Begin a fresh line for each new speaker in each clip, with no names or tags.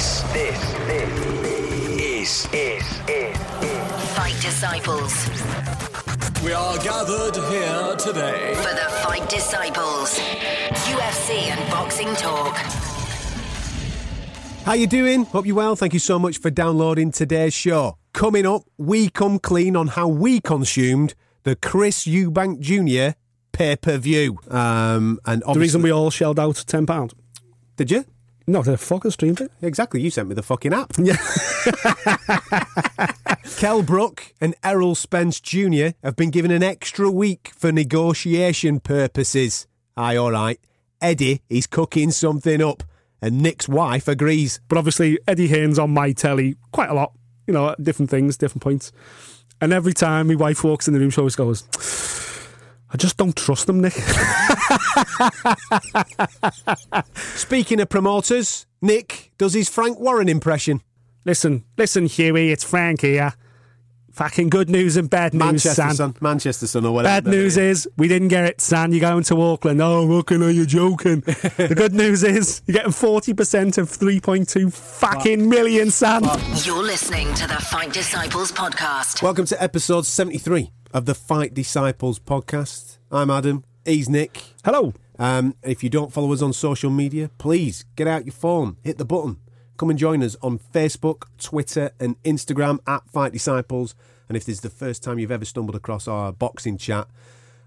This, this, this is, is, is, is.
Fight Disciples.
We are gathered here today.
For the Fight Disciples. UFC and boxing talk.
How you doing? Hope you're well. Thank you so much for downloading today's show. Coming up, we come clean on how we consumed the Chris Eubank Jr. pay-per-view. Um, and
The reason we all shelled out £10.
did you?
No, the fucker streamed it.
Exactly. You sent me the fucking app.
Yeah.
Kel Brook and Errol Spence Jr. have been given an extra week for negotiation purposes. Aye, all right. Eddie is cooking something up, and Nick's wife agrees.
But obviously, Eddie Hearn's on my telly quite a lot, you know, different things, different points. And every time my wife walks in the room, she always goes, I just don't trust them, Nick.
Speaking of promoters, Nick does his Frank Warren impression.
listen, listen, Hughie, it's Frank here. Fucking good news and bad news,
Manchester
son.
Sun. Manchester Sun or whatever.
Bad news is we didn't get it, San. You're going to Auckland. Oh, fucking are you joking? the good news is you're getting 40% of 3.2 fucking million, San.
You're listening to the Fight Disciples podcast.
Welcome to episode 73 of the Fight Disciples podcast. I'm Adam. He's Nick.
Hello.
Um, if you don't follow us on social media, please get out your phone, hit the button. Come and join us on Facebook, Twitter, and Instagram at Fight Disciples. And if this is the first time you've ever stumbled across our boxing chat,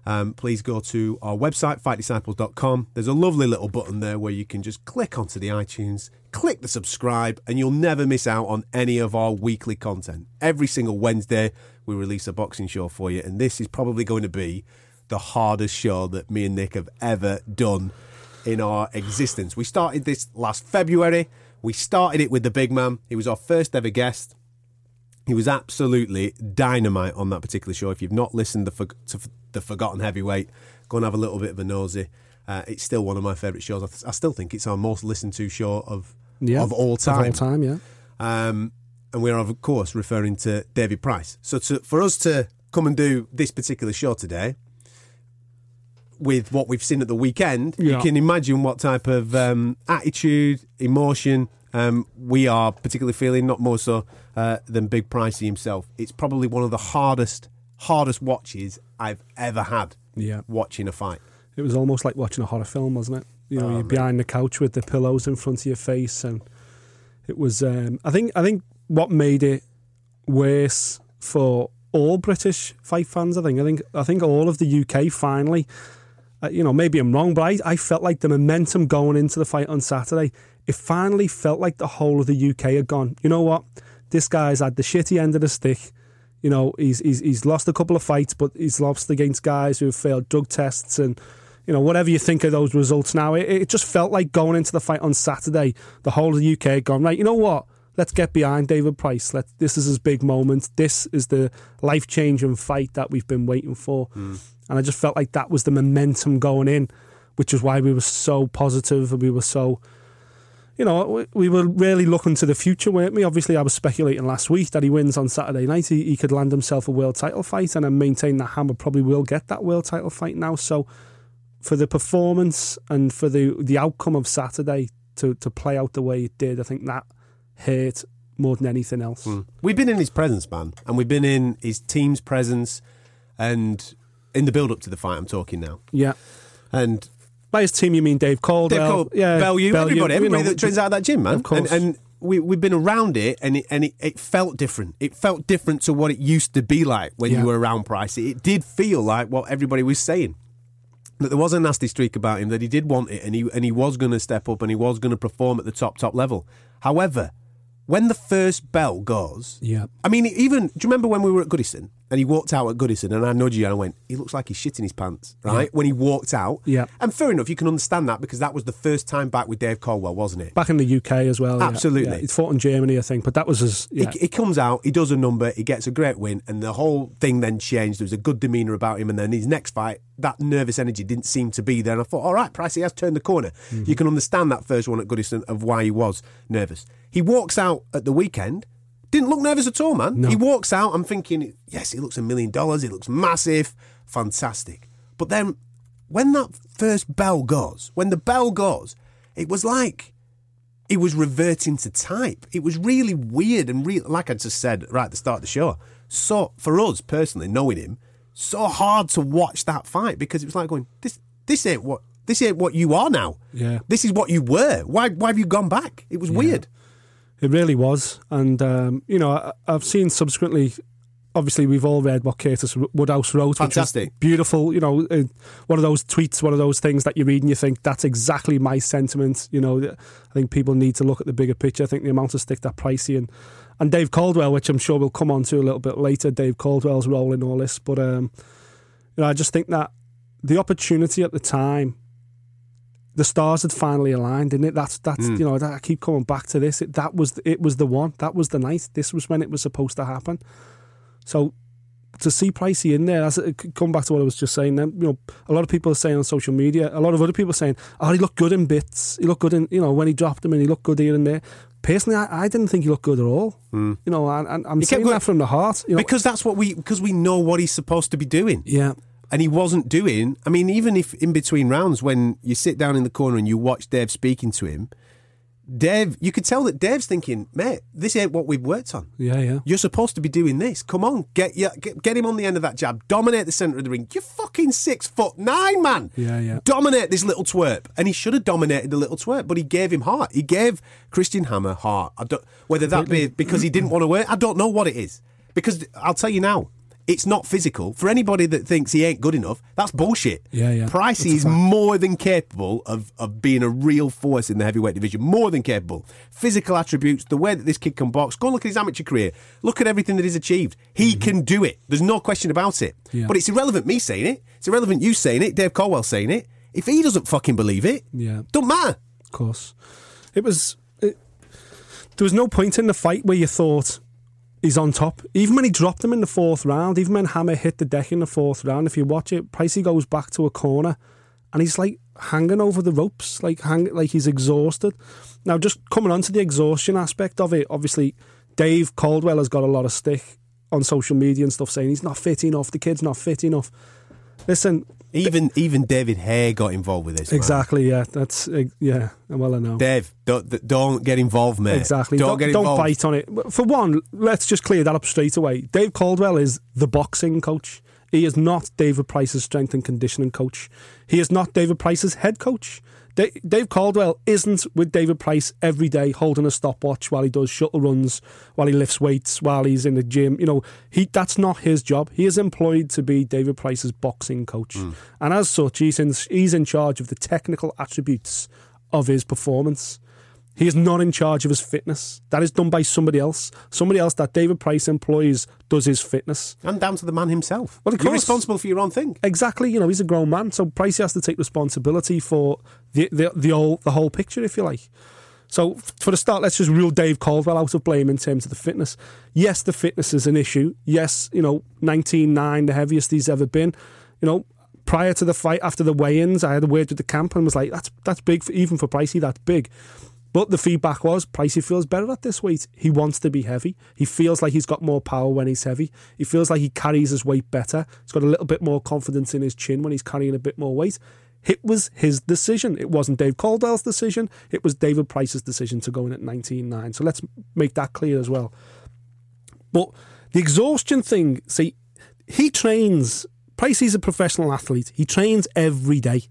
um, please go to our website, fightdisciples.com. There's a lovely little button there where you can just click onto the iTunes, click the subscribe, and you'll never miss out on any of our weekly content. Every single Wednesday, we release a boxing show for you, and this is probably going to be the hardest show that me and Nick have ever done in our existence. We started this last February. We started it with the big man. He was our first ever guest. He was absolutely dynamite on that particular show. If you've not listened to, For- to F- the Forgotten Heavyweight, go and have a little bit of a nosy. Uh, it's still one of my favourite shows. I, th- I still think it's our most listened to show of
Yeah.
of all time.
Of all time, yeah.
Um, and we're of course referring to David Price. So to, for us to come and do this particular show today, with what we've seen at the weekend, you can imagine what type of um, attitude, emotion um, we are particularly feeling. Not more so uh, than Big Pricey himself. It's probably one of the hardest, hardest watches I've ever had.
Yeah.
watching a fight.
It was almost like watching a horror film, wasn't it? You know,
Oh,
you're
man.
behind the couch with the pillows in front of your face, and it was. Um, I think. I think what made it worse for all British fight fans. I think. I think. I think all of the UK finally. Uh, you know, maybe I'm wrong, but I, I felt like the momentum going into the fight on Saturday. It finally felt like the whole of the UK had gone. You know what? This guy's had the shitty end of the stick. You know, he's he's he's lost a couple of fights, but he's lost against guys who have failed drug tests and you know whatever you think of those results. Now, it, it just felt like going into the fight on Saturday, the whole of the UK had gone right. You know what? Let's get behind David Price. Let this is his big moment. This is the life changing fight that we've been waiting for. Hmm. And I just felt like that was the momentum going in, which is why we were so positive and we were so you know, we- we were really looking to the future, weren't we? Obviously, I was speculating last week that he wins on Saturday night. He, he could land himself a world title fight and then maintain that Hammer probably will get that world title fight now. So, for the performance and for the the outcome of Saturday to, to play out the way it did, I think that hurt more than anything else. Hmm.
We've been in his presence, man, and we've been in his team's presence, and in the build up to the fight, I'm talking now,
Yeah.
and
By his team, you mean Dave Coldwell?
Dave Cole,
yeah,
Bellew,
Bellew,
everybody,
you
everybody
know,
that trains out of that gym, man.
Of course.
And, and we, we've been around it, and it, and it, it felt different. It felt different to what it used to be like when
Yeah.
you were around Price. It did feel like what everybody was saying. That there was a nasty streak about him, that he did want it, and he and he was going to step up, and he was going to perform at the top top level. However, when the first bell goes,
Yeah.
I mean, even do you remember when we were at Goodison and he walked out at Goodison and I nudged you and I went, he looks like he's shitting his pants, right? When he walked out,
Yeah.
and fair enough, you can understand that because that was the first time back with Dave Coldwell, wasn't it?
Back in the UK as well. yeah.
Absolutely.
Yeah. He fought in Germany, I think, but that was his. Yeah.
He, he comes out, he does a number, he gets a great win, and the whole thing then changed. There was a good demeanour about him, and then his next fight, that nervous energy didn't seem to be there. And I thought, all right, Price, he has turned the corner.
Mm-hmm.
You can understand that first one at Goodison of why he was nervous. He walks out at the weekend, didn't look nervous at all, man.
No.
He walks out, I'm thinking, yes, he looks a million dollars, he looks massive, fantastic. But then when that first bell goes, when the bell goes, it was like he was reverting to type. It was really weird and real. Like I just said right at the start of the show. So for us personally, knowing him, so hard to watch that fight because it was like going, this this ain't what this ain't what you are now.
Yeah.
This is what you were. Why why have you gone back? It was weird.
It really was, and um, you know, I, I've seen subsequently. Obviously, we've all read what Curtis Woodhouse wrote,
Fantastic.
beautiful. You know, uh, one of those tweets, one of those things that you read and you think that's exactly my sentiment. You know, I think people need to look at the bigger picture. I think the amount of stick that Pricey and and Dave Coldwell, which I'm sure we'll come on to a little bit later. Dave Coldwell's role in all this, but um, you know, I just think that the opportunity at the time the stars had finally aligned, didn't it? That's that's hmm. you know that, I keep coming back to this. It, that was it was the one. That was the night. This was when it was supposed to happen. So to see Pricey in there, as uh, come back to what I was just saying. Then you know, a lot of people are saying on social media, a lot of other people are saying, "Oh, he looked good in bits. He looked good in you know when he dropped him, and he looked good here and there." Personally, I, I didn't think he looked good at all. Hmm. You know, and, and I'm
kept
saying
going-
that from the heart. You know,
Because that's what we because we know what he's supposed to be doing.
yeah,
and he wasn't doing. I mean, even if in between rounds, when you sit down in the corner and you watch Dave speaking to him, Dave, you could tell that Dave's thinking, "Mate, this ain't what we've worked on.
yeah, yeah.
You're supposed to be doing this. Come on, get ya- get, get him on the end of that jab. Dominate the centre of the ring. You're fucking six foot nine, man.
Yeah, yeah.
Dominate this little twerp, and he should have dominated the little twerp, but he gave him heart. He gave Christian Hammer heart. I don't, whether that be because he didn't want to work, I don't know what it is. Because I'll tell you now, it's not physical. For anybody that thinks he ain't good enough, that's bullshit.
Yeah, yeah.
Pricey is more than capable of, of being a real force in the heavyweight division. More than capable. Physical attributes, the way that this kid can box. Go and look at his amateur career. Look at everything that he's achieved. He can do it. There's no question about it.
Mm-hmm. Yeah.
But it's irrelevant me saying it. It's irrelevant you saying it, Dave Coldwell saying it. If he doesn't fucking believe it,
Yeah.
don't matter.
Of course. It was. It, there was no point in the fight where you thought he's on top. Even when he dropped him in the fourth round, even when Hammer hit the deck in the fourth round, if you watch it, Pricey goes back to a corner and he's like hanging over the ropes, like hang, like he's exhausted. Now, just coming on to the exhaustion aspect of it, obviously, Dave Coldwell has got a lot of stick on social media and stuff saying he's not fit enough, the kid's not fit enough. Listen,
Even even David Haye got involved with this. man.
exactly, yeah, that's, uh, yeah, well, I know.
Dave, don't, don't get involved, mate.
Exactly.
Don't,
Don't,
get
don't
involved.
bite on it. For one, let's just clear that up straight away. Dave Coldwell is the boxing coach. He is not David Price's strength and conditioning coach. He is not David Price's head coach. Da- Dave Coldwell isn't with David Price every day holding a stopwatch while he does shuttle runs, while he lifts weights, while he's in the gym. You know, he that's not his job. He is employed to be David Price's boxing coach, hmm. and as such, he's in he's in charge of the technical attributes of his performance. He is not in charge of his fitness. That is done by somebody else. Somebody else that David Price employs does his fitness.
And down to the man himself.
Well, of
You're
course.
responsible for your own thing.
Exactly, you know, he's a grown man, so Price has to take responsibility for the the the whole the whole picture, if you like. So for the start, let's just rule Dave Coldwell out of blame in terms of the fitness. Yes, the fitness is an issue. Yes, you know, 19.9, the heaviest he's ever been. You know, prior to the fight, after the weigh-ins, I had a word with the camp and was like, that's that's big, for, even for Pricey, that's big. But the feedback was Pricey feels better at this weight. He wants to be heavy. He feels like he's got more power when he's heavy. He feels like he carries his weight better. He's got a little bit more confidence in his chin when he's carrying a bit more weight. It was his decision. It wasn't Dave Coldwell's decision. It was David Price's decision to go in at 19.9. So let's make that clear as well. But the exhaustion thing, see, he trains. Pricey's a professional athlete. He trains every day.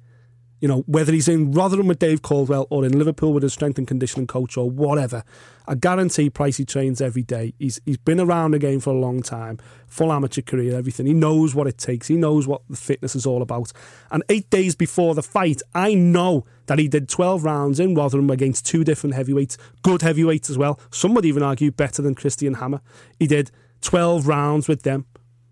You know, whether he's in Rotherham with Dave Coldwell or in Liverpool with his strength and conditioning coach or whatever, I guarantee Pricey trains every day. He's he's been around the game for a long time, full amateur career, everything. He knows what it takes. He knows what the fitness is all about. And eight days before the fight, I know that he did 12 rounds in Rotherham against two different heavyweights, good heavyweights as well. Some would even argue better than Christian Hammer. He did 12 rounds with them.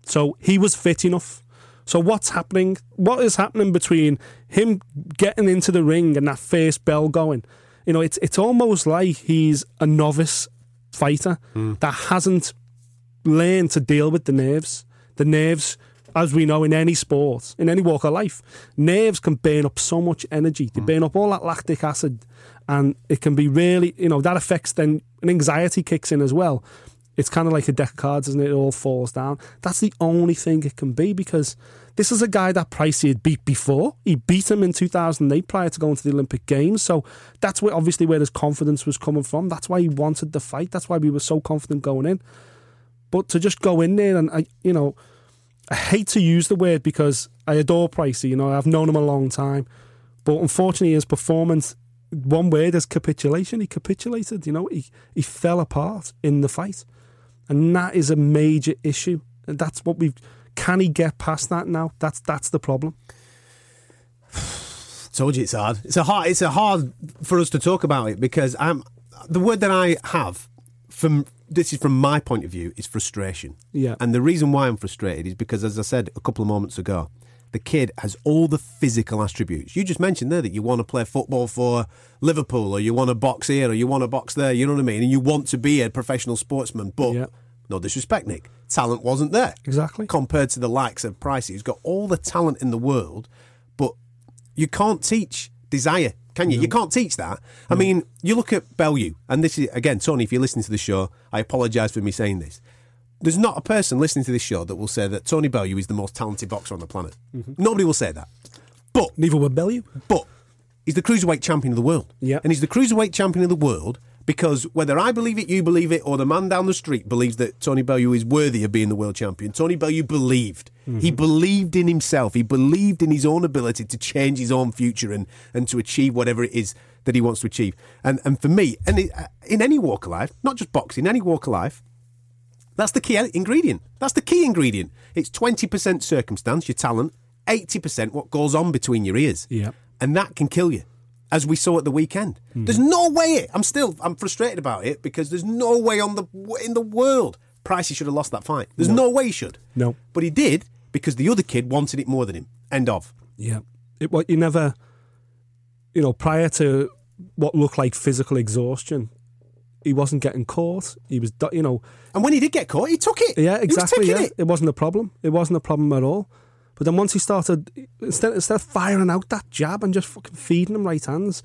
So he was fit enough. So what's happening? What is happening between him getting into the ring and that first bell going? You know, it's it's almost like he's a novice fighter hmm. that hasn't learned to deal with the nerves. The nerves, as we know in any sport, in any walk of life, nerves can burn up so much energy. They hmm. burn up all that lactic acid, and it can be really, you know, that affects then an anxiety kicks in as well. It's kind of like a deck of cards, isn't it? It all falls down. That's the only thing it can be because this is a guy that Pricey had beat before. He beat him in 2008 prior to going to the Olympic Games. So that's where obviously where his confidence was coming from. That's why he wanted the fight. That's why we were so confident going in. But to just go in there and I, you know, I hate to use the word because I adore Pricey. You know, I've known him a long time, but unfortunately, his performance. One word is capitulation. He capitulated. You know, he he fell apart in the fight, and that is a major issue. And that's what we've. Can he get past that now? That's that's the problem.
Told you it's hard. It's a hard. It's a hard for us to talk about it because I'm the word that I have from this is from my point of view is frustration.
Yeah.
And the reason why I'm frustrated is because, as I said a couple of moments ago, the kid has all the physical attributes. You just mentioned there that you want to play football for Liverpool, or you want to box here, or you want to box there. You know what I mean? And you want to be a professional sportsman, but.
Yeah.
No disrespect, Nick. Talent wasn't there.
Exactly.
Compared to the likes of Pricey, who's got all the talent in the world, but you can't teach desire, can you? You can't teach that. I mean, you look at Bellew, and this is again, Tony. If you're listening to the show, I apologise for me saying this. There's not a person listening to this show that will say that Tony Bellew is the most talented boxer on the planet. Nobody will say that. But
Neither would Bellew.
but he's the cruiserweight champion of the world.
Yeah.
And he's the cruiserweight champion of the world because whether I believe it, you believe it, or the man down the street believes that Tony Bellew is worthy of being the world champion, Tony Bellew believed. He believed in himself. He believed in his own ability to change his own future and, and to achieve whatever it is that he wants to achieve. And and for me, and uh, in any walk of life, not just boxing, any walk of life, that's the key ingredient. That's the key ingredient. It's 20% circumstance, your talent, 80% what goes on between your ears.
Yeah.
And that can kill you, as we saw at the weekend. Hmm. There's no way, I'm still, I'm frustrated about it because there's no way on the in the world Pricey should have lost that fight. There's no, way he should.
No.
But he did because the other kid wanted it more than him. End of.
Yeah. It what you never you know, prior to what looked like physical exhaustion, he wasn't getting caught. He was you know,
And when he did get caught, he took it.
yeah, exactly. Yeah.
it.
It. wasn't a problem. It wasn't a problem at all. But then once he started instead instead of firing out that jab and just fucking feeding him right hands,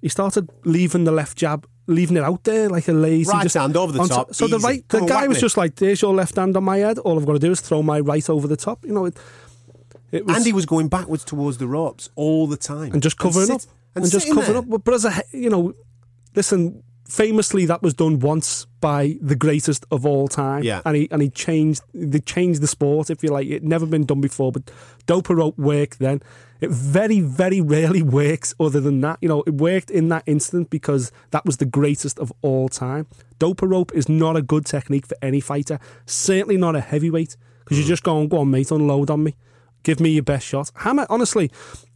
he started leaving the left jab leaving it out there like a lazy
Right
just
hand over the
onto-
top,
So the right
Come
the guy was
me.
just like, There's your left hand on my head. All I've got to do is throw my right over the top. You know, it, it was
And he was going backwards towards the ropes all the time.
and just covering
sit-
up and, just covering
there.
up. But, but as a you know, listen, famously that was done once by the greatest of all time.
Yeah.
and he and he changed they changed the sport if you like. It never been done before, but doper rope worked then. It very very rarely works other than that. You know, it worked in that instant because that was the greatest of all time. Doper rope is not a good technique for any fighter. Certainly not a heavyweight because you're mm. just going, go on, mate, unload on me. Give me your best shot. Hammer, honestly,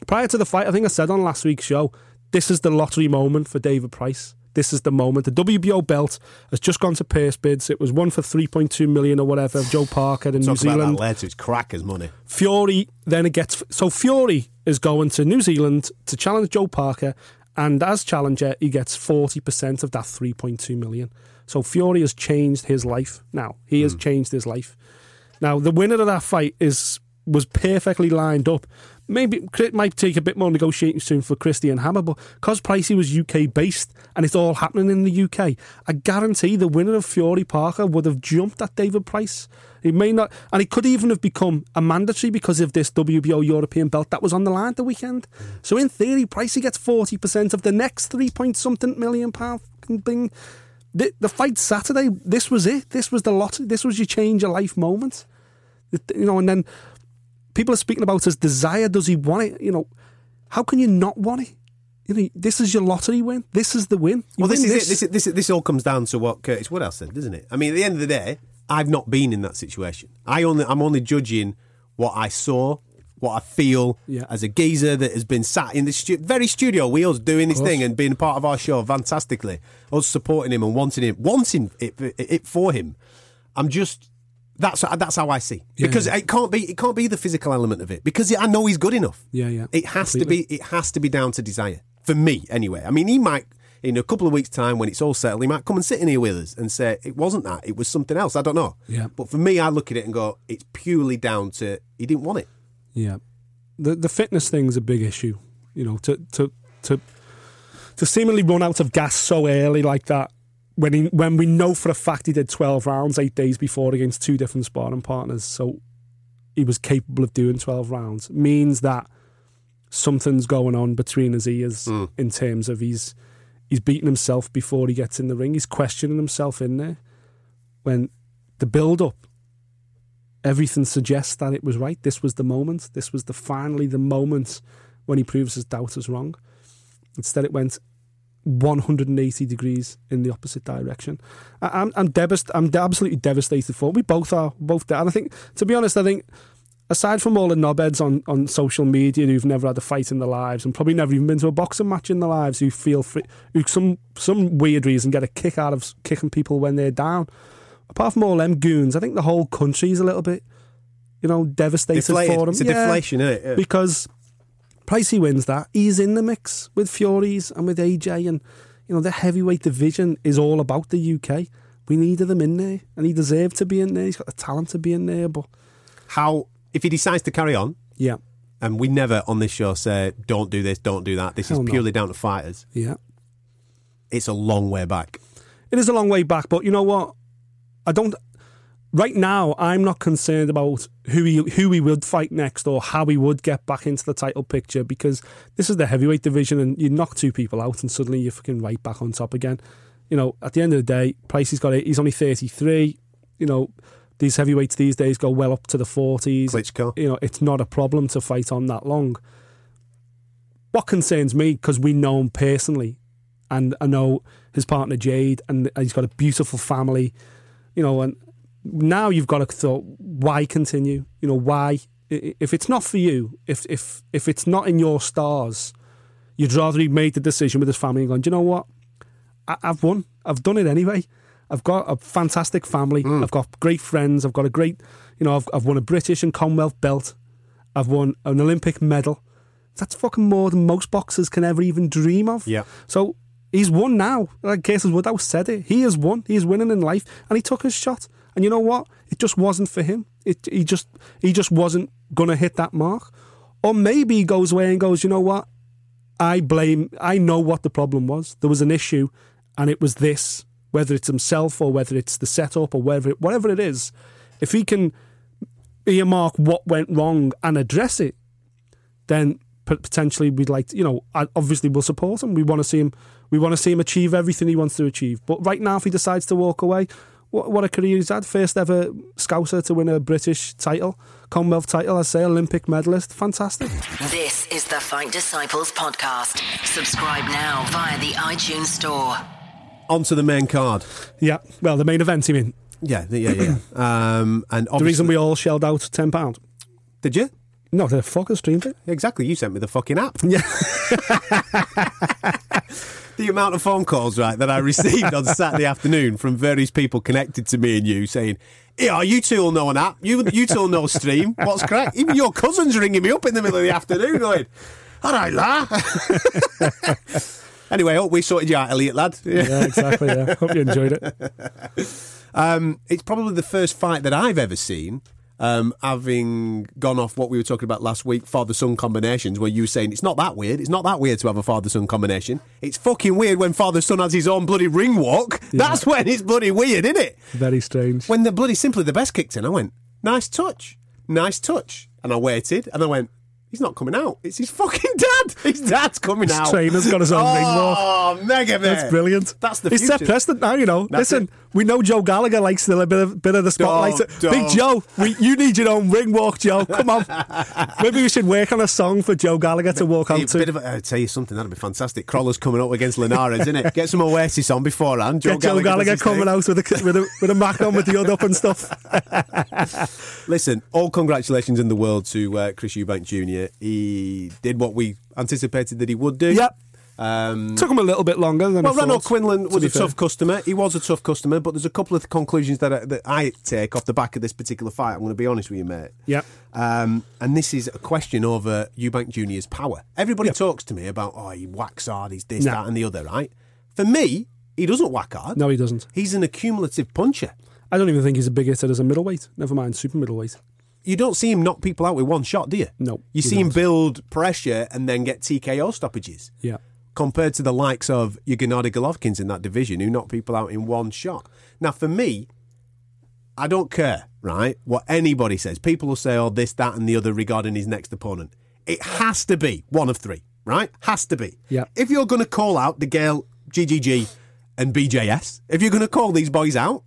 prior to the fight, I think I said on last week's show, this is the lottery moment for David Price. This is the moment. The WBO belt has just gone to purse bids. It was one for 3.2 million or whatever of Joe Parker in New
Talk about
Zealand.
that later. It's crackers money.
Fury then it gets so Fury is going to New Zealand to challenge Joe Parker, and as challenger he gets forty percent of that three point two million. So Fury has changed his life. Now he has hmm. changed his life. Now the winner of that fight is was perfectly lined up. Maybe it might take a bit more negotiating soon for Christian Hammer, but because Pricey was UK based and it's all happening in the UK, I guarantee the winner of Fury Parker would have jumped at David Price. He may not, and it could even have become a mandatory because of this WBO European belt that was on the line the weekend. So in theory, Pricey gets forty percent of the next three point something million pound thing. The, the fight Saturday, this was it. This was the lot. This was your change of life moment. You know, and then people are speaking about his desire. Does he want it? You know, how can you not want it? You know, this is your lottery win. This is the win. You
Well, this
win
is it. This, is, this, is- this all comes down to what Curtis Woodhouse said, doesn't it? I mean, at the end of the day, I've not been in that situation. I only, I'm only judging what I saw, what I feel
Yeah.
as a geezer that has been sat in the stu- very studio wheels doing his thing and being a part of our show fantastically. Us supporting him and wanting him, wanting it, it for him. I'm just. That's uh, that's how I see
Yeah,
because
yeah.
it can't be it can't be the physical element of it because I know he's good enough.
Yeah, yeah,
It has to be it has to be down to desire for me anyway. I mean, he might in a couple of weeks' time when it's all settled, he might come and sit in here with us and say it wasn't that, it was something else. I don't know.
Yeah.
But for me, I look at it and go, it's purely down to he didn't want it.
Yeah, the the fitness thing's a big issue. You know, to to to to seemingly run out of gas so early like that when he when we know for a fact he did 12 rounds eight days before against two different sparring partners, so he was capable of doing 12 rounds, means that something's going on between his ears hmm. in terms of he's he's beating himself before he gets in the ring. He's questioning himself in there when the build up. Everything suggests that it was right. This was the moment. This was the finally the moment when he proves his doubters wrong. Instead, it went 180 degrees in the opposite direction. I, I'm I'm, devast- I'm absolutely devastated for it. We both are, both there. And I think, to be honest, I think aside from all the knobheads on, on social media who've never had a fight in their lives and probably never even been to a boxing match in their lives, who feel free, who some some weird reason get a kick out of kicking people when they're down. Apart from all them goons, I think the whole country's a little bit, you know, devastated
Deflated.
for them.
It's a
Yeah
deflation, isn't it? Yeah.
because Pricey wins that. He's in the mix with Furies and with AJ, and you know the heavyweight division is all about the UK. We needed him in there, and he deserved to be in there. He's got the talent to be in there, but
How if he decides to carry on,
yeah,
and we never on this show say don't do this, don't do that. This
Hell
is
no.
purely down to fighters.
yeah.
It's a long way back.
It is a long way back, but you know what? I don't. Right now, I'm not concerned about who he who he would fight next or how he would get back into the title picture because this is the heavyweight division, and you knock two people out, and suddenly you're fucking right back on top again. You know, at the end of the day, Pricey's got it. He's only 33. You know, these heavyweights these days go well up to the 40s.
Klitschko.
You know, it's not a problem to fight on that long. What concerns me, because we know him personally, and I know his partner Jade, and he's got a beautiful family, you know, and now you've got to thought, why continue? You know, why? If it's not for you, if if if it's not in your stars, you'd rather he made the decision with his family and gone, do you know what? I, I've won. I've done it anyway. I've got a fantastic family. Mm. I've got great friends. I've got a great, you know, I've, I've won a British and Commonwealth belt. I've won an Olympic medal. That's fucking more than most boxers can ever even dream of.
Yeah.
So he's won now. Like Curtis Woodhouse said it. He has won. He's winning in life, and he took his shot. And you know what? It just wasn't for him. It he just he just wasn't gonna hit that mark. Or maybe he goes away and goes, you know what? I blame. I know what the problem was. There was an issue, and it was this. Whether it's himself or whether it's the setup or whatever whatever it is, if he can earmark what went wrong and address it, then potentially we'd like to, you know, obviously we'll support him. We want to see him. We want to see him achieve everything he wants to achieve. But right now, if he decides to walk away, what, what a career he's had! First ever Scouser to win a British title, Commonwealth title. I say Olympic medalist. Fantastic.
This is the Fight Disciples podcast. Subscribe now via the iTunes Store.
Onto the main card.
Yeah. Well, the main event. You mean
Yeah, yeah, yeah. um, and
the reason we all shelled out ten pound?
did you
No, the fucker streamed it.
exactly? You sent me the fucking app.
Yeah.
the amount of phone calls, right, that I received on Saturday afternoon from various people connected to me and you saying, yeah, you two will know an app. You, you two will know stream. What's correct? Even your cousin's ringing me up in the middle of the afternoon going, all right, la. anyway, I hope we sorted you out, Elliot, lad.
yeah, exactly. Yeah. Hope you enjoyed it.
Um, it's probably the first fight that I've ever seen. Um, having gone off what we were talking about last week, father son combinations, where you were saying it's not that weird. It's not that weird to have a father son combination. It's fucking weird when father son has his own bloody ring walk. That's when it's bloody weird, isn't it?
Very strange.
When the bloody simply the best kicked in, I went, nice touch, nice touch, and I waited, and I went, he's not coming out. It's his fucking dad. His dad's coming
His
out.
trainer's got his own ring walk.
Oh, mega mate.
That's brilliant.
That's the future.
precedent now, you know.
That's
Listen,
it.
We know Joe Gallagher likes a bit of, bit of the spotlight.
Don't,
Big
don't.
Joe, we, you need your own ring walk, Joe. Come on. Maybe we should work on a song for Joe Gallagher to walk
bit
to.
of a, I'll tell you something, that'd be fantastic. Crolla's coming up against Linares, isn't it? Get some Oasis on beforehand.
Get Joe Gallagher coming out with a, with, a, with a Mac on with the hood up and stuff.
Listen, all congratulations in the world to uh, Chris Eubank Jr. He did what we anticipated that he would do.
Yep.
Um,
Took him a little bit longer than
well,
Renold
Quinlan was a
fair.
tough customer. He was a tough customer, but there's a couple of conclusions that I, that I take off the back of this particular fight. I'm going to be honest with you, mate.
Yep.
Um, and this is a question over Eubank Jr.'s power. Everybody talks to me about, oh, he whacks hard, he's this,
No.
that, and the other, right? For me, he doesn't whack hard.
No, he doesn't.
He's an accumulative puncher.
I don't even think he's a big hitter as a middleweight. Never mind super middleweight.
You don't see him knock people out with one shot, do you?
No,
You
he
see him
doesn't.
build pressure and then get TKO stoppages.
Yeah.
Compared to the likes of your Gennady Golovkins in that division who knock people out in one shot. Now, for me, I don't care, right, what anybody says. People will say, oh, this, that, and the other regarding his next opponent. It has to be one of three, right? Has to be.
Yeah.
If you're going to call out DeGale, GGG, and BJS, if you're going to call these boys out,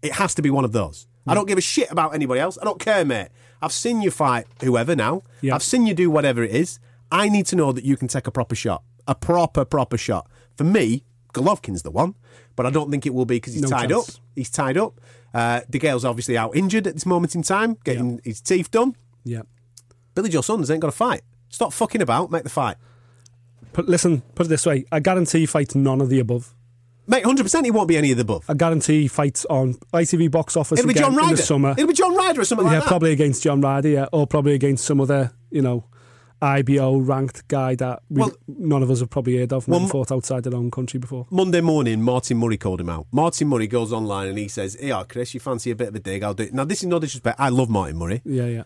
it has to be one of those. I don't give a shit about anybody else. I don't care, mate. I've seen you fight whoever now.
Yeah.
I've seen you do whatever it is. I need to know that you can take a proper shot, a proper, proper shot. For me, Golovkin's the one, but I don't think it will be because he's
No
tied
chance.
up. He's tied up. Uh, De Gale's obviously out injured at this moment in time, getting his teeth done.
Yeah.
Billy Joe Saunders ain't got a fight. Stop fucking about, make the fight.
But listen, put it this way: I guarantee he fights none of the above.
Mate, 100% he won't be any of the above.
I guarantee he fights on ITV box office
It'll be John
in
Ryder.
the summer.
It'll be John Ryder or something
yeah,
like that.
probably against John Ryder, yeah, or probably against some other, you know, IBO ranked guy that
Well-
none of us have probably heard of,
Well,
fought outside their own country before.
Monday morning, Martin Murray called him out. Martin Murray goes online and he says, Yeah, Chris, you fancy a bit of a dig? I'll do it. Now, this is no disrespect. I love Martin Murray.
Yeah, yeah,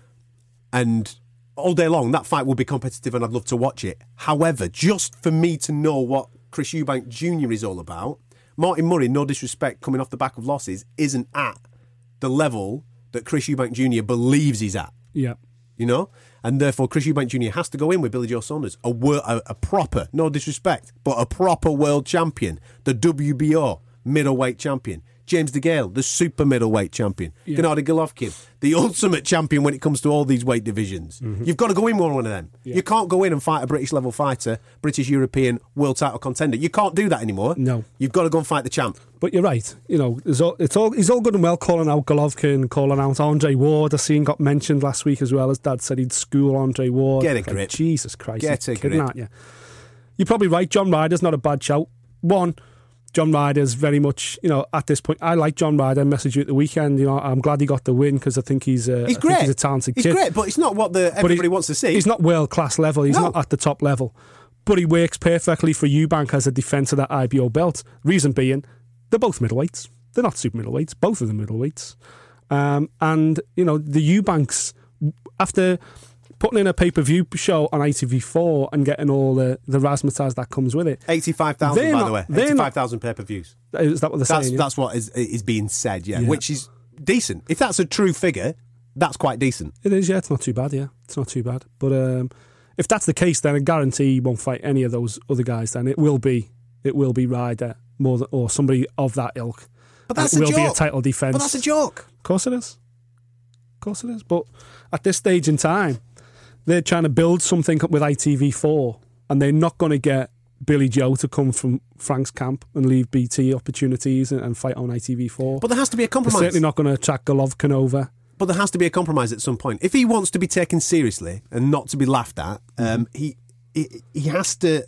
And all day long, that fight will be competitive and I'd love to watch it. However, just for me to know what Chris Eubank Jr. is all about, Martin Murray, no disrespect, coming off the back of losses, isn't at the level that Chris Eubank Jr. believes he's at.
yeah.
You know? And therefore, Chris Eubank Jr. has to go in with Billy Joe Saunders, a, a, a proper, no disrespect, but a proper world champion, the WBO middleweight champion. James DeGale, the super middleweight champion.
Yeah.
Gennady Golovkin, the ultimate champion when it comes to all these weight divisions. Mm-hmm. You've got to go in one of them. You can't go in and fight a British level fighter, British European world title contender. You can't do that anymore.
No.
You've got to go and fight the champ.
But you're right. You know, it's all, it's all he's all good and well calling out Golovkin, calling out Andre Ward. I seen got mentioned last week as well as Dad said he'd school Andre Ward.
Get a
Like. Jesus Christ,
Get a grip.
you? You're probably right. John Ryder's not a bad shout. One, John Ryder's very much, you know, at this point. I like John Ryder. I messaged you at the weekend. You know, I'm glad he got the win because I think he's a,
He's great.
he's a talented
He's
kid.
great, but it's not what the everybody
he-
wants to see.
He's not world class level. He's
No.
not at the top level. But he works perfectly for Eubank as a defence of that IBO belt. Reason being, they're both middleweights. They're not super middleweights. Both of them middleweights. Um, and you know the Eubanks after putting in a pay per view show on ITV4 and getting all the the razzmatazz that comes with it.
85,000, by the way. 85,000 pay per views.
Is that what they're
That's
saying? yeah?
that's what is is being said, yeah,
Yeah.
which is decent. If that's a true figure, that's quite decent.
It is, yeah. It's not too bad, yeah. It's not too bad. But um, if that's the case, then I guarantee he won't fight any of those other guys. Then it will be, it will be Ryder more than, or somebody of that ilk.
But that's
it
a
will be a
joke.
title defense.
But that's a joke.
Of course it is. Of course it is. But at this stage in time, they're trying to build something up with ITV4, and they're not going to get Billy Joe to come from Frank's camp and leave BT opportunities and, and fight on ITV4.
But there has to be a
they're
compromise.
certainly not going to attract Golovkin over.
But there has to be a compromise at some point. If he wants to be taken seriously and not to be laughed at, um, he, he he has to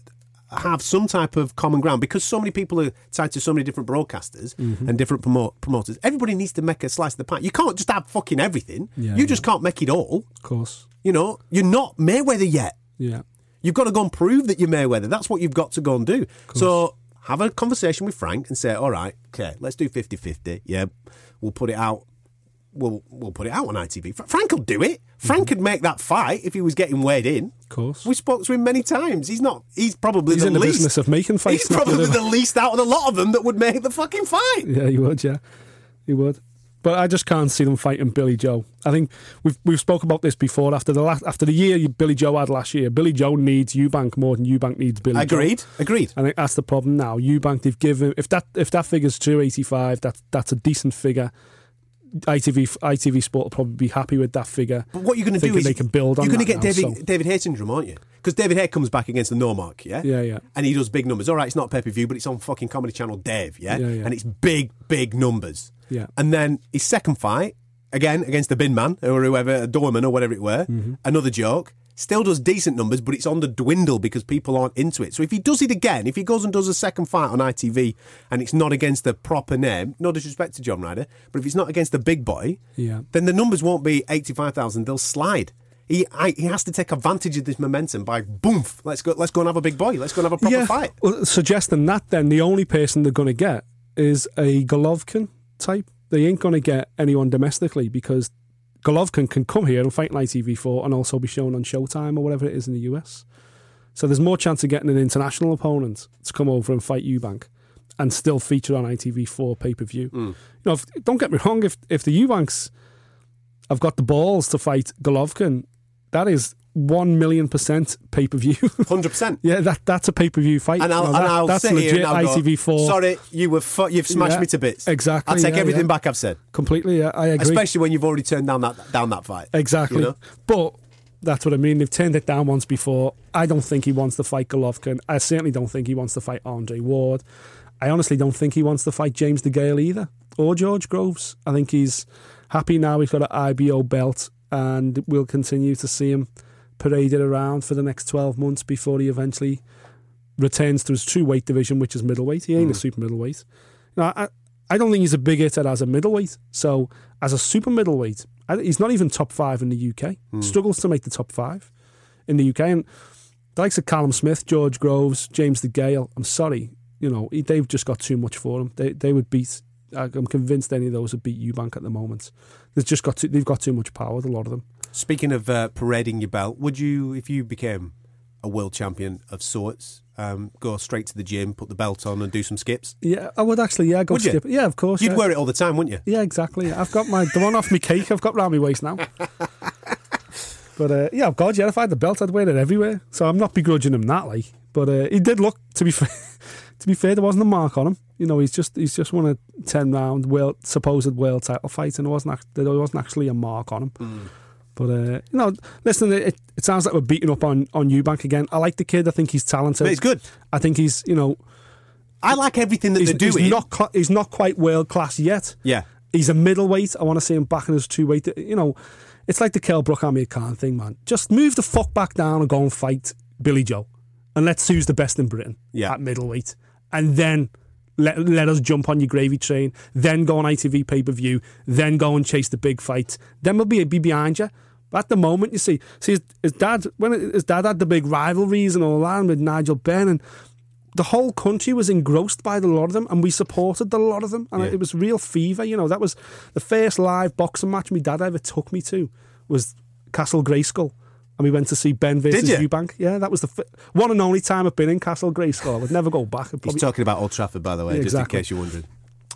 have some type of common ground because so many people are tied to so many different broadcasters
Mm-hmm.
and different promote, promoters. Everybody needs to make a slice of the pie. You can't just have fucking everything.
Yeah,
you
yeah.
just can't make it all.
Of course.
You know, you're not Mayweather yet.
Yeah.
You've got to go and prove that you're Mayweather. That's what you've got to go and do. So have a conversation with Frank and say, all right, okay, let's do 50 50. Yeah, we'll put it out. We'll, we'll put it out on ITV. Frank will do it. Frank could make that fight if he was getting weighed in.
Mm-hmm. Of course.
We spoke to him many times. He's not. He's probably
He's
the
in the
least.
business of making fights.
he's probably
the-
the least out of the lot of them that would make the fucking fight.
Yeah, he would. Yeah, he would. But I just can't see them fighting Billy Joe. I think we've we've spoke about this before. After the last, after the year Billy Joe had last year, Billy Joe needs Eubank more than Eubank needs Billy. Joe.
Agreed. Agreed.
I think that's the problem now. Eubank, they've given if that if that figure's two eighty five, that's that's a decent figure. ITV ITV Sport will probably be happy with that figure.
But what you're going to do is
they can build on.
You're going to get
now,
David
so-
David Haye syndrome, aren't you? Because David Haye comes back against the Normark, yeah,
Yeah, yeah.
and he does big numbers. All right, it's not pay per view, but it's on fucking Comedy Channel, Dave, yeah,
Yeah, yeah.
and it's big, big numbers.
Yeah.
and then his second fight again against the bin man or whoever, Dorman or whatever it were,
Mm-hmm.
another joke. Still does decent numbers, but it's on the dwindle because people aren't into it. So if he does it again, if he goes and does a second fight on ITV and it's not against the proper name, no disrespect to John Ryder, but if it's not against the big boy,
Yeah.
then the numbers won't be 85,000, they'll slide. He, I, he has to take advantage of this momentum by boom. Let's go. Let's go and have a big boy. Let's go and have a proper fight.
Well, suggesting that then the only person they're going to get is a Golovkin type. They ain't going to get anyone domestically because Golovkin can come here and fight on ITV4 and also be shown on Showtime or whatever it is in the US. So there's more chance of getting an international opponent to come over and fight Eubank and still feature on ITV4 pay per view. Hmm. You know, if, don't get me wrong, if if the Eubanks have got the balls to fight Golovkin, that is one million percent pay per view.
Hundred percent.
yeah, that that's a pay per view fight.
And I'll,
You know,
and I'll
that's legit
I'll
ITV4.
Sorry, you were fu- you've smashed
Yeah,
me to bits.
exactly,
I'll take
yeah,
everything
yeah.
back I've said,
completely. Yeah, I agree.
especially when you've already turned down that down that fight.
Exactly.
You know?
But that's what I mean. They've turned it down once before. I don't think he wants to fight Golovkin. I certainly don't think he wants to fight Andre Ward. I honestly don't think he wants to fight James DeGale either or George Groves. I think he's happy now he's got an IBO belt and we'll continue to see him paraded around for the next 12 months before he eventually returns to his true weight division, which is middleweight. He ain't a mm. super middleweight. No, I, I don't think he's a big hitter as a middleweight. So as a super middleweight, I, he's not even top five in the UK. Mm. Struggles to make the top five in the UK. And the likes of Callum Smith, George Groves, James DeGale. I'm sorry, you know they've just got too much for them. They they would beat. I'm convinced any of those would beat Eubank at the moment. They've just got too, they've got too much power. A lot of them.
Speaking of uh, parading your belt, would you, if you became a world champion of sorts, um, go straight to the gym, put the belt on, and do some skips?
Yeah, I would actually. Yeah, go
Would you?
Yeah, of course.
You'd
yeah.
wear it all the time, wouldn't you?
Yeah, exactly. I've got my the one off my cake. I've got round my waist now. but uh, yeah, God, yeah, if I had the belt, I'd wear it everywhere. So I'm not begrudging him that, like. But uh, he did look to be fair. to be fair, there wasn't a mark on him. You know, he's just he's just won a ten round world supposed world title fight, and there wasn't there wasn't actually a mark on him. But uh, you know, listen, it, it sounds like we're beating up on on Eubank again. I like the kid. I think he's talented.
But he's good.
I think he's you know
I like everything that
he's,
they're doing.
he's not cl- he's not quite world class yet.
Yeah.
He's a middleweight. I want to see him back in his two weight. You know, it's like the Kell Brook Amir Khan thing, man. Just move the fuck back down and go and fight Billy Joe. And let's see who's the best in Britain
Yeah.
at middleweight. And then let, let us jump on your gravy train. Then go on ITV pay per view. Then go and chase the big fight. Then we'll be, be behind you. At the moment, you see, see his, his dad when his dad had the big rivalries and all that and with Nigel Benn and the whole country was engrossed by the lot of them, and we supported the lot of them, and
Yeah.
it was real fever. You know, that was the first live boxing match my dad ever took me to was Castle Grayskull, and we went to see Benn versus? Eubank. Yeah, that was the f- one and only time I've been in Castle Grayskull. I'd never go back. I'd
He's talking about Old Trafford, by the way,
Yeah,
just
exactly.
in case you're wondering.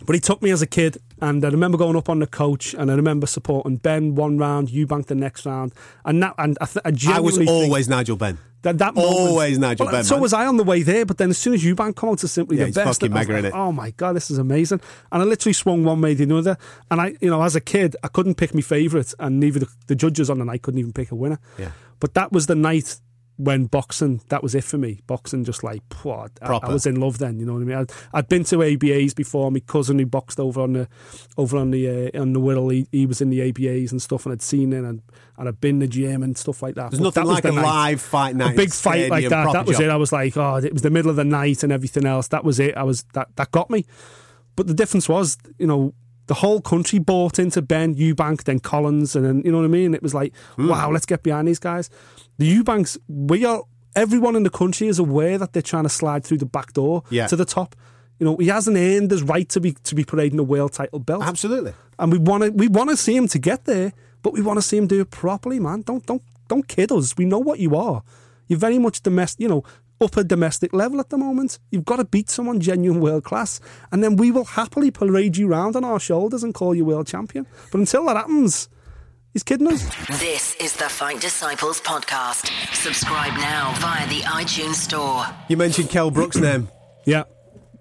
But he took me as a kid, and I remember going up on the coach, and I remember supporting Benn one round, Eubank the next round, and that, and I, th- I
I was always Nigel Benn.
that, that moment,
Always Nigel
Well,
Benn,
So
man.
was I on the way there, but then as soon as Eubank come out to simply
Yeah,
the best,
fucking mega,
like, oh my god, this is amazing! And I literally swung one way to the other. And I, you know, as a kid, I couldn't pick my favourite, and neither the, the judges on the night couldn't even pick a winner.
Yeah.
But that was the night when boxing, that was it for me. Boxing just like, what? I, I was in love then. You know what I mean? I'd, I'd been to ABAs before. My cousin who boxed over on the, over on the uh, on the Whittle, he, he was in the ABAs and stuff, and I'd seen it, and and I'd been to the gym and stuff like that.
There's
But
nothing
that
like a
night
live fight night.
a big fight like that. That was it. I was like, oh, it was the middle of the night and everything else. That was it. I was that that got me. But the difference was, you know, the whole country bought into Benn Eubank, then Collins, and then you know what I mean. It was like,
Hmm.
wow, let's get behind these guys. The Eubanks, we are. Everyone in the country is aware that they're trying to slide through the back door
Yeah.
to the top. You know, he hasn't earned his right to be to be parading a world title belt
Absolutely.
and we want to we want to see him to get there, but we want to see him do it properly, man. Don't don't don't kid us. We know what you are. You're very much domestic, you know, upper domestic level at the moment. You've got to beat someone genuine world class, and then we will happily parade you round on our shoulders and call you world champion. But until that happens, he's kidding us.
This is the Fight Disciples podcast. Subscribe now via the iTunes Store.
You mentioned Kel Brook's name.
Yeah.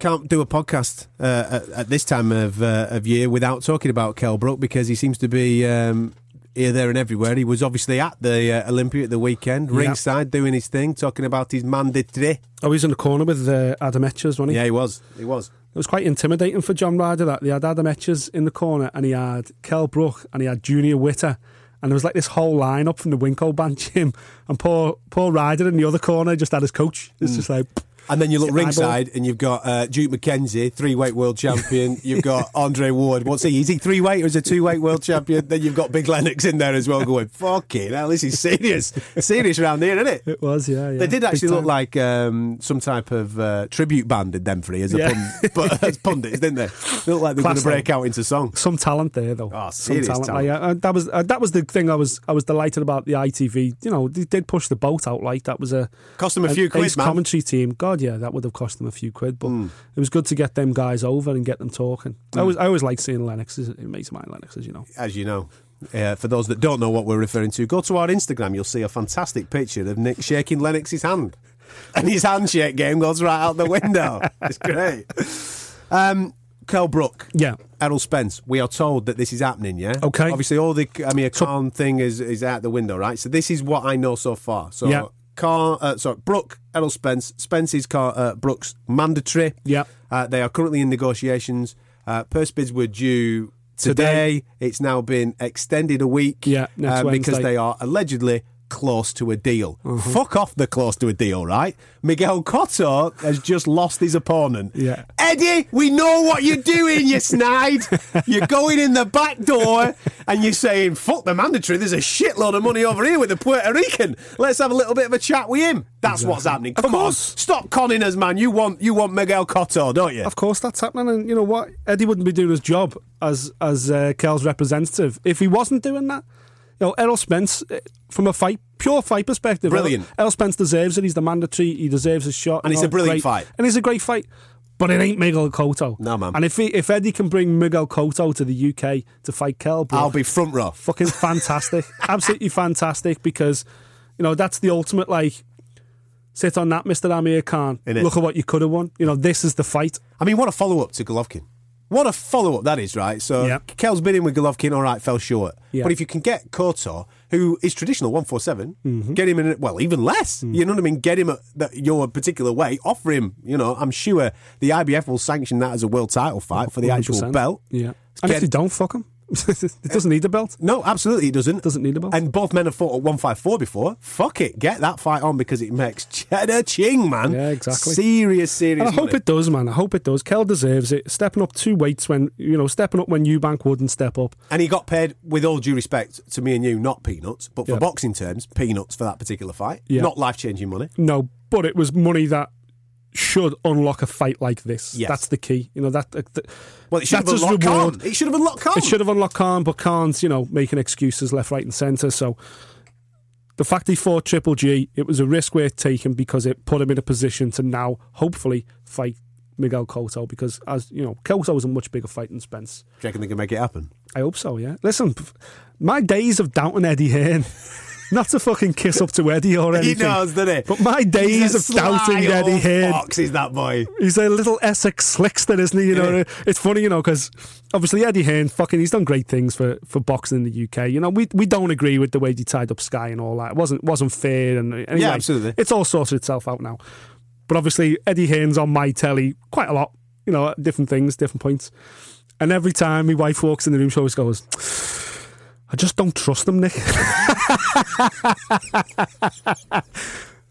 Can't do a podcast uh, at, at this time of uh, of year without talking about Kel Brook because he seems to be um, here, there, and everywhere. He was obviously at the uh, Olympia at the weekend,
Yeah.
ringside, doing his thing, talking about his mandatory.
Oh, he's in the corner with uh, Adam Etches, wasn't he?
Yeah, he was. He was.
It was quite intimidating for John Ryder that they had Adam Etches in the corner and he had Kel Brook and he had Junior Witter. And there was like this whole lineup from the Wincobank gym. And poor poor Ryder in the other corner just had his coach. It's hmm. just like,
And then you look ringside and you've got uh, Duke McKenzie, three weight world champion. You've got Andre Ward. What's he? Is he three weight or is he two weight world champion? Then you've got Big Lennox in there as well going, fucking hell, this is serious. serious round here, isn't it?
It was, yeah. yeah.
They did
Big
actually look
time.
like um, some type of uh, tribute band in them three as a
Yeah.
pun- but as pundits, didn't they? They looked like they were going to break out into song.
some talent there though.
Oh,
some talent.
talent.
Uh, that was uh, that was the thing I was I was delighted about the ITV. You know, they did push the boat out like that was a
Cost them a
an
few quid, man.
Commentary team. God, yeah, that would have cost them a few quid, but it was good to get them guys over and get them talking. I always I always like seeing Lennox. It makes mine Lennox, as you know.
as you know. Uh, for those that don't know what we're referring to, go to our Instagram. You'll see a fantastic picture of Nick shaking Lennox's hand, and his handshake game goes right out the window. it's great. Um, Kel Brook,
Yeah.
Errol Spence. We are told that this is happening. Yeah.
Okay.
Obviously, all the I mean, a Khan thing is is out the window, right? So this is what I know so far. So
Yeah.
Khan, uh, sorry, Brook, Errol Spence, Spence is Car, uh, Brooks mandatory.
Yeah.
Uh, they are currently in negotiations. Uh, purse bids were due today.
Today.
It's now been extended a week.
Yeah,
uh, because
Wednesday.
they are allegedly close to a deal.
Uh-huh.
Fuck off the close to a deal, right? Miguel Cotto has just lost his opponent.
Yeah.
Eddie, we know what you're doing, you snide. You're going in the back door and you're saying, fuck the mandatory, there's a shitload of money over here with the Puerto Rican. Let's have a little bit of a chat with him. That's what's happening.
Of
Come on.
course.
Stop conning us, man. You want you want Miguel Cotto, don't you?
Of course, that's happening, and you know what? Eddie wouldn't be doing his job as as uh, Kel's representative if he wasn't doing that. Know, Errol Spence, uh, from a fight, pure fight perspective,
Brilliant.
Errol, Errol Spence deserves it. He's the mandatory. He deserves his shot.
And it's
know,
a brilliant
great-
fight.
And it's a great fight. But it ain't Miguel Cotto.
No, man.
And if he, if Eddie can bring Miguel Cotto to the UK to fight Kel, Brook,
I'll be front row.
fucking fantastic. Absolutely fantastic because, you know, that's the ultimate, like, sit on that, Mr. Amir Khan. Look at what you could have won. You know, this is the fight.
I mean, what a follow up to Golovkin. What a follow up that is, right? So. Kel's been in with Golovkin, all right, fell short.
Yeah.
But if you can get Cotto, who is traditional 147,
Mm-hmm.
get him in, well, even less. You know what I mean? Get him at your particular weight, offer him, you know, I'm sure the IBF will sanction that as a world title fight for the actual
100%.
belt.
Yeah. And
Get-
if they don't, fuck him. it doesn't need a belt.
No, absolutely, it doesn't.
Doesn't need a belt.
And both men have fought at 154 before. Fuck it, get that fight on because it makes cheddar ching, man.
Yeah, exactly.
Serious, serious.
And I hope
money.
it does, man. I hope it does. Kel deserves it. Stepping up two weights when, you know, stepping up when Eubank wouldn't step up.
And he got paid, with all due respect to me and you, not peanuts, but for
Yeah.
boxing terms, peanuts for that particular fight.
Yeah.
Not life changing money.
No, but it was money that should unlock a fight like this.
Yes.
That's the key. You know, that. Uh, th-
Well, it should
that's
have unlocked
reward.
Khan. It should have unlocked Khan.
It should have unlocked Khan, but Khan's, you know, making excuses left, right, and centre. So the fact he fought Triple G, it was a risk worth taking because it put him in a position to now hopefully fight Miguel Cotto. Because as you know, Cotto was a much bigger fight than Spence.
Do you reckon they can make it happen?
I hope so. Yeah. Listen, my days of doubting Eddie Hearn. Not to fucking kiss up to Eddie or anything.
He knows, doesn't he?
But my days of doubting Eddie Hearn.
Fox is that boy.
He's a little Essex slickster, isn't he? You know,
Yeah.
it's funny, you know, because obviously Eddie Hearn, fucking, he's done great things for, for boxing in the UK. You know, we we don't agree with the way he tied up Sky and all that. It wasn't wasn't fair, and anyway,
Yeah, absolutely.
It's all sorted itself out now. But obviously, Eddie Hearn's on my telly quite a lot. You know, different things, different points, and every time my wife walks in the room, she always goes. I just don't trust him, Nick.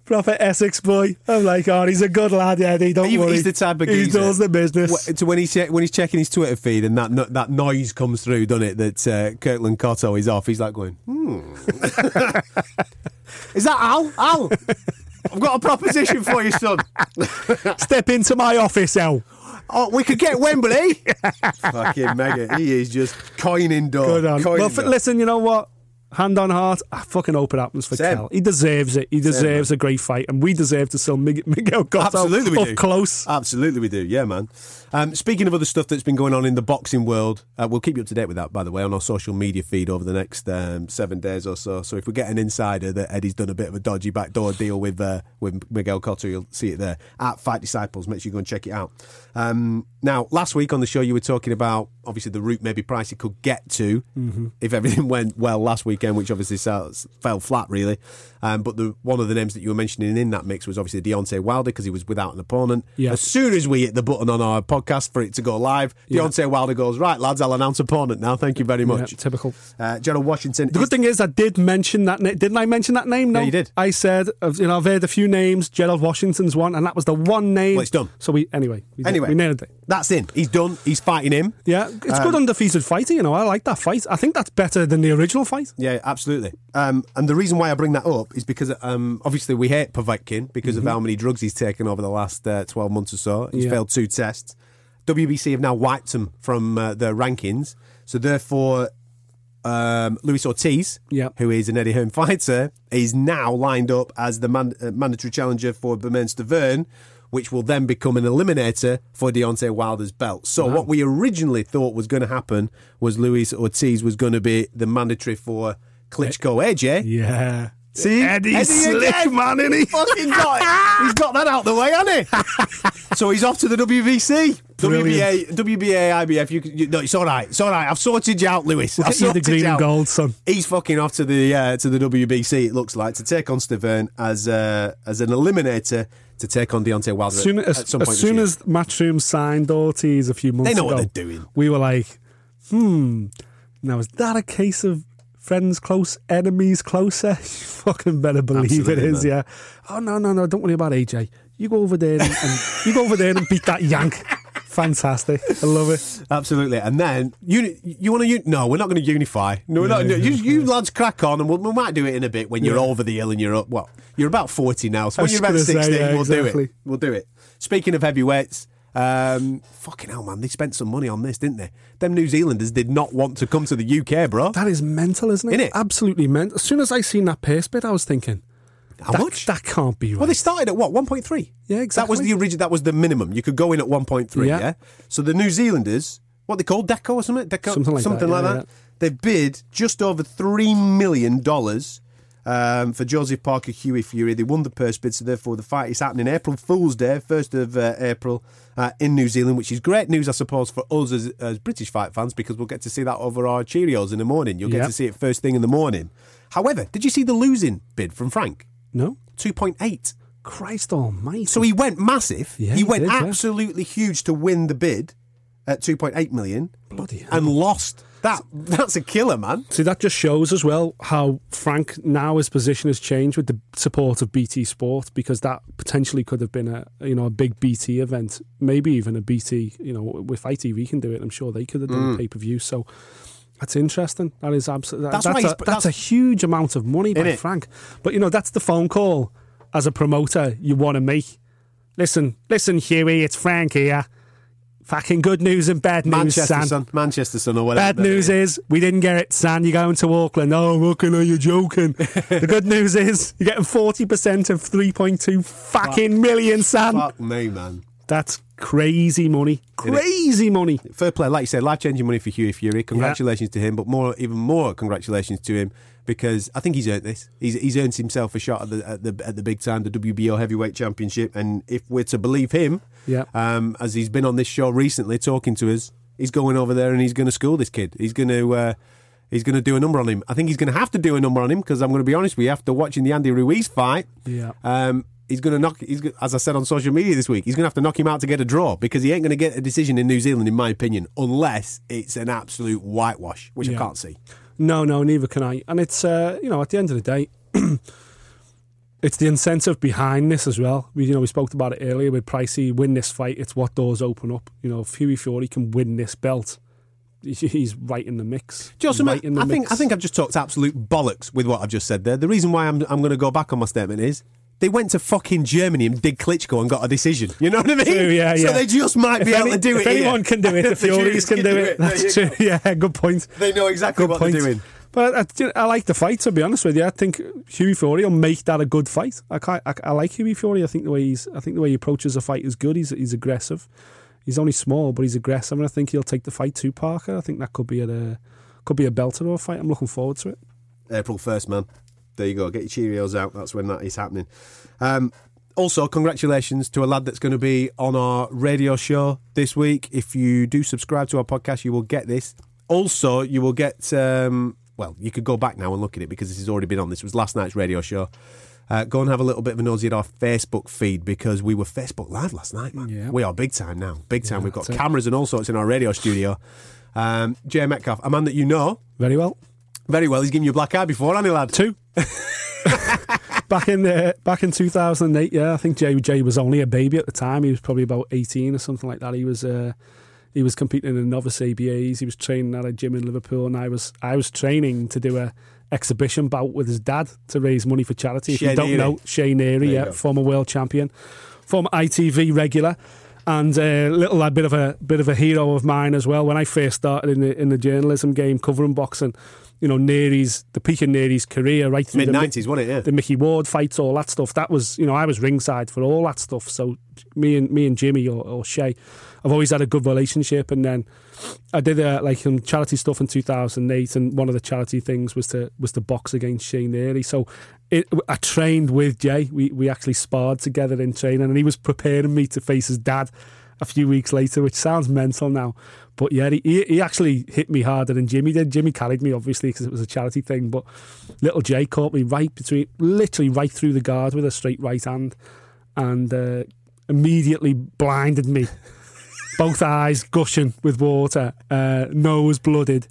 Proper Essex boy. I'm like, oh, he's a good lad, Eddie. Don't
He-
worry.
he's the type of
He does the business.
So when he's when he's checking his Twitter feed and that that noise comes through, doesn't it? That uh, Kirkland Cotto is off. He's like going, hmm. is that Al? Al, I've got a proposition for you, son.
Step into my office, Al.
Oh, we could get Wembley. Fucking mega. He is just coining door.
Good on.
coining
Well,
door.
listen, you know what? Hand on heart, I fucking hope it happens for
Same.
Kel. He deserves it. He deserves a great fight, and we deserve to sell Mig- Miguel Cotto
Absolutely, we
up
do.
close.
Absolutely, we do. Yeah, man. Um, speaking of other stuff that's been going on in the boxing world, uh, we'll keep you up to date with that, by the way, on our social media feed over the next um, seven days or so. So if we get an insider that Eddie's done a bit of a dodgy backdoor deal with uh, with Miguel Cotto, you'll see it there at Fight Disciples. Make sure you go and check it out. Um, now, last week on the show, you were talking about obviously the route maybe Pricey could get to
Mm-hmm.
if everything went well last weekend, which obviously fell flat really. Um, but the one of the names that you were mentioning in that mix was obviously Deontay Wilder because he was without an opponent.
Yeah.
As soon as we hit the button on our podcast for it to go live,
Yeah.
Deontay Wilder goes right, lads. I'll announce opponent now. Thank you very
Yeah,
much.
typical.
Uh, Gerald Washington.
The good thing is, I did mention that. Na- didn't I mention that name? No,
Yeah, you did.
I said, you know, I've heard a few names. Gerald Washington's one, and that was the one name.
Well, it's done.
So we anyway. We did-
Anyway,
we nailed it.
That's in. He's done. He's fighting him.
Yeah, it's
Um,
good undefeated fighting. You know, I like that fight. I think that's better than the original fight.
Yeah, absolutely. Um, and the reason why I bring that up is because um, obviously we hate Povetkin because of how many drugs he's taken over the last uh, 12 months or so. He's
Mm-hmm. Yeah.
failed two tests. WBC have now wiped him from uh, their rankings. So therefore, um, Luis Ortiz,
Yeah.
who is an Eddie Hearn fighter, is now lined up as the man- uh, mandatory challenger for Bermane Stiverne, which will then become an eliminator for Deontay Wilder's belt. So what we originally thought was going to happen was Luis Ortiz was going to be the mandatory for Klitschko AJ.
Yeah.
See,
Eddie Slick,
again.
man, innit he?
Fucking got it. He's got that out the way, hasn't he? so he's off to the WBC, WBA,
Brilliant.
WBA, IBF. You, you, no, it's all right. It's all right. I've sorted you out, Lewis. I've
you the
sorted
green and gold, son.
He's fucking off to the uh, to the WBC. It looks like to take on Stiverne as uh, as an eliminator to take on Deontay Wilder
As soon as,
at some
as, soon
year.
as Matchroom signed Ortiz a few months ago,
They know
ago,
what they're doing.
we were like, hmm. Now is that a case of friends close, enemies closer? you fucking better believe
Absolutely,
it is,
man.
yeah. Oh no, no, no! Don't worry about AJ. You go over there and, and you go over there and beat that yank. Fantastic! I love it.
Absolutely, and then you you want to un- no, we're not going to unify. No, we're not.
Yeah,
you, you lads crack on, and we'll, we might do it in a bit when you're
Yeah.
over the hill and you're up. Well, you're about forty now, so when you're about
gonna say,
sixteen,
yeah,
we'll do it. We'll do it. Speaking of heavyweights, um, fucking hell, man, they spent some money on this, didn't they? Them New Zealanders did not want to come to the UK, bro.
That is mental, isn't it?
Innit?
Absolutely mental. As soon as I seen that pace bit, I was thinking,
How
that,
much?
That can't be right.
Well, they started at what, 1.3?
Yeah, exactly.
That was the original. That was the minimum. You could go in at 1.3. Yeah.
Yeah.
So the New Zealanders, what they call Duco or something, Duco,
Something like that, yeah, yeah.
They bid just over three million dollars um, for Joseph Parker, Hughie Fury. They won the purse bid, so therefore the fight is happening April Fool's Day, first of uh, April, uh, in New Zealand, which is great news, I suppose, for us as, as British fight fans because we'll get to see that over our Cheerios in the morning. You'll get
Yep.
to see it first thing in the morning. However, did you see the losing bid from Frank?
No.
Two point eight.
Christ Almighty!
So he went massive.
Yeah,
he
he
went
did, yeah.
absolutely huge to win the bid at 2.8 million
Bloody hell.
and lost. That that's a killer, man.
See, that just shows as well how Frank now his position has changed with the support of BT Sport because that potentially could have been a you know a big BT event, maybe even a BT. You know, if ITV can do it, I'm sure they could have done mm. a pay per view. So that's interesting. That is absolutely.
That's
that's,
why
a,
he's-
that's,
that's-
a huge amount of money by? Frank. But you know, that's the phone call as a promoter you want to make. Listen, listen, Hughie, it's Frank here. Fucking good news and bad news,
Manchester
son.
son, Manchester son, or whatever.
Bad news is we didn't get it, San. You're going to Auckland. Oh, fucking are you joking? the good news is you're getting 40% of 3.2 fucking million, San.
Fuck me, man.
That's crazy money. Crazy money.
Fair play, like you said, life changing money for Hughie Fury. Congratulations to him, but more, even more, congratulations to him because I think he's earned this. He's he's earned himself a shot at the at the at the big time, the WBO Heavyweight Championship, and if we're to believe him,
Yeah.
um, as he's been on this show recently talking to us, he's going over there and he's going to school this kid. He's going to. Uh, He's going to do a number on him. I think he's going to have to do a number on him because I'm going to be honest with you. After watching the Andy Ruiz fight,
Yeah.
um, he's going to knock. He's as I said on social media this week. He's going to have to knock him out to get a draw because he ain't going to get a decision in New Zealand, in my opinion, unless it's an absolute whitewash, which I can't see.
No, no, neither can I. And it's, uh, you know, at the end of the day, it's the incentive behind this as well. We, you know, we spoke about it earlier with Pricey. Win this fight, it's what doors open up. You know, if Hughie Fury can win this belt, he's right in the mix.
Do you know
He's
something?
right in the
I think
mix.
I think I've just talked absolute bollocks with what I've just said there. The reason why I'm I'm going to go back on my statement is. They went to fucking Germany and did Klitschko and got a decision. You know what I mean?
True, yeah,
So they just might be
If
able to do it.
If anyone
here.
can do it, the Furies
Furies
can do it.
There
That's true.
go.
Yeah, good point.
They know exactly
Good
what
point.
they're doing.
But I, I like the fight. To be honest with you, I think Hughie Fury will make that a good fight. I, I, I like Hughie Fury. I think the way he's, I think the way he approaches a fight is good. He's he's aggressive. He's only small, but he's aggressive, and I think he'll take the fight to Parker. I think that could be a could be a belter or a fight. I'm looking forward to it.
April 1st, man. There you go. Get your Cheerios out. That's when that is happening. Um, also, congratulations to a lad that's going to be on our radio show this week. If you do subscribe to our podcast, you will get this. Also, you will get. Um, well, you could go back now and look at it because this has already been on. This was last night's radio show. Uh, go and have a little bit of a nosy at our Facebook feed because we were Facebook Live last night, man.
Yeah.
We are big time now. Big time.
Yeah,
We've got
that's it.
cameras and all sorts in our radio studio. Um, Jay Metcalf, a man that you know
Very well.
Very well. He's given you a black eye before, hasn't he, lad?
Two. back in the back in 2008, yeah, I think Jay Jay was only a baby at the time. He was probably about 18 or something like that. He was uh, he was competing in novice ABAs. He was training at a gym in Liverpool, and I was I was training to do a exhibition bout with his dad to raise money for charity. If you don't
Neary.
know, Shea Neary, yeah,
go.
former world champion, former ITV regular. And a little a bit of a bit of a hero of mine as well. When I first started in the in the journalism game, covering boxing, you know, Neary's the peak of Neary's career, right through
Mid
the
nineties, wasn't it? Yeah.
the Micky Ward fights, all that stuff. That was, you know, I was ringside for all that stuff. So me and me and Jimmy or, or Shea, I've always had a good relationship. And then I did uh, like some charity stuff in 2008, and one of the charity things was to was to box against Shea Neary. So it, I trained with Jay. We we actually sparred together in training, and he was preparing me to face his dad a few weeks later, which sounds mental now. But yeah, he, he- actually hit me harder than Jimmy did. Jimmy carried me, obviously, because it was a charity thing. But little Jay caught me right between, literally right through the guard with a straight right hand and uh, immediately blinded me. Both eyes gushing with water, uh, nose blooded.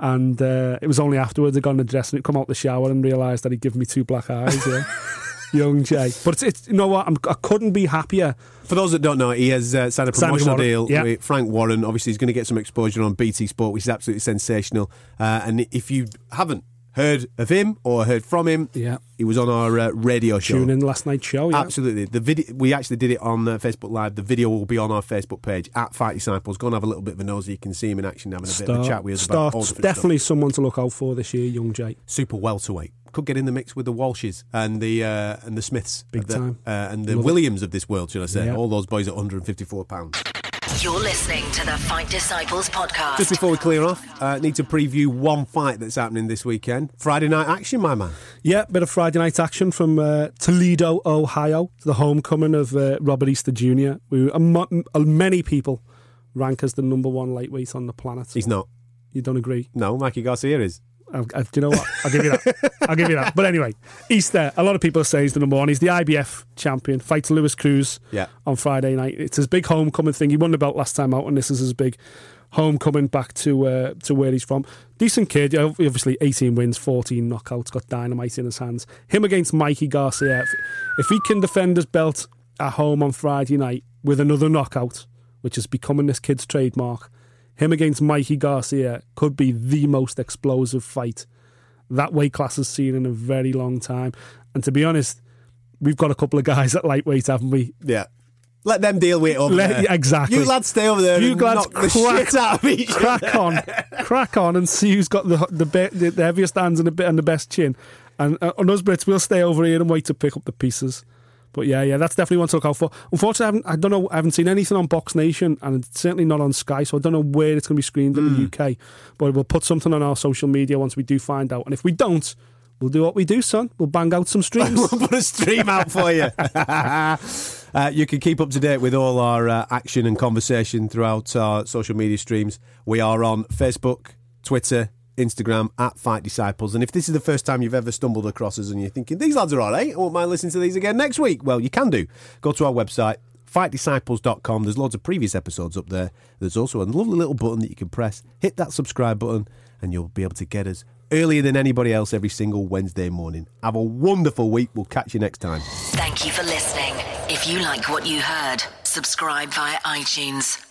And uh, it was only afterwards I got in the dressing room, come out the shower and realised that he'd given me two black eyes. Yeah. Young Jay. But it's, it's, you know what? I'm, I couldn't be happier.
For those that don't know, he has uh, signed a promotional
Warren,
deal
yeah.
with Frank Warren. Obviously, he's going to get some exposure on BT Sport, which is absolutely sensational. Uh, and if you haven't heard of him or heard from him,
Yeah.
he was on our uh, radio show.
Tune in last night's show. Yeah.
Absolutely. The video we actually did it on uh, Facebook Live. The video will be on our Facebook page at Fight Disciples. Go and have a little bit of a nosy. You can see him in action having a bit of a chat with us about all
starts
different
definitely someone to look out for this year, young
stuff. super welterweight. Could get in the mix with the Walshes and the uh, and the Smiths,
Big
the,
time.
uh, and the
Love it.
Williams of this world, should I say?
Yeah.
All those boys at 154 pounds.
You're listening to the Fight Disciples podcast.
Just before we clear off, uh, need to preview one fight that's happening this weekend. Friday night action, my man.
Yeah, bit of Friday night action from uh, Toledo, Ohio, the homecoming of uh, Robert Easter Jr., who mo- uh, many people rank as the number one lightweight on the planet.
He's not.
You don't agree?
No, Mikey Garcia is.
I, do you know what? I'll give you that. I'll give you that. But anyway, Easter, a lot of people say he's the number one. He's the IBF champion. Fights Lewis Cruz
Yeah.
on Friday night. It's his big homecoming thing. He won the belt last time out, and this is his big homecoming back to uh, to where he's from. Decent kid, obviously 18 wins, 14 knockouts, got dynamite in his hands. Him against Mikey Garcia. If, if he can defend his belt at home on Friday night with another knockout, which is becoming this kid's trademark, him against Mikey Garcia could be the most explosive fight that weight class has seen in a very long time. And to be honest, we've got a couple of guys at lightweight, haven't we?
Yeah. Let them deal with it over
Let-
there.
exactly.
You lads stay over there
You
and
lads
knock the
crack-
shit out of each
crack on, crack on, and see who's got the the, be, the, the heaviest hands and the, and the best chin. And uh, on us Brits, we'll stay over here and wait to pick up the pieces. But yeah, yeah, that's definitely one to look out for. Unfortunately, I, haven't, I don't know, I haven't seen anything on Box Nation, and it's certainly not on Sky, so I don't know where it's going to be screened in the UK. But we'll put something on our social media once we do find out. And if we don't, we'll do what we do, son. We'll bang out some streams.
we'll put a stream out for you. uh, you can keep up to date with all our uh, action and conversation throughout our social media streams. We are on Facebook, Twitter, Instagram at Fight Disciples. And if this is the first time you've ever stumbled across us and you're thinking, these lads are all right, I won't mind listening to these again next week, well, you can do. Go to our website, fightdisciples.com. There's loads of previous episodes up there. There's also a lovely little button that you can press. Hit that subscribe button, and you'll be able to get us earlier than anybody else every single Wednesday morning. Have a wonderful week. We'll catch you next time.
Thank you for listening. If you like what you heard, subscribe via iTunes.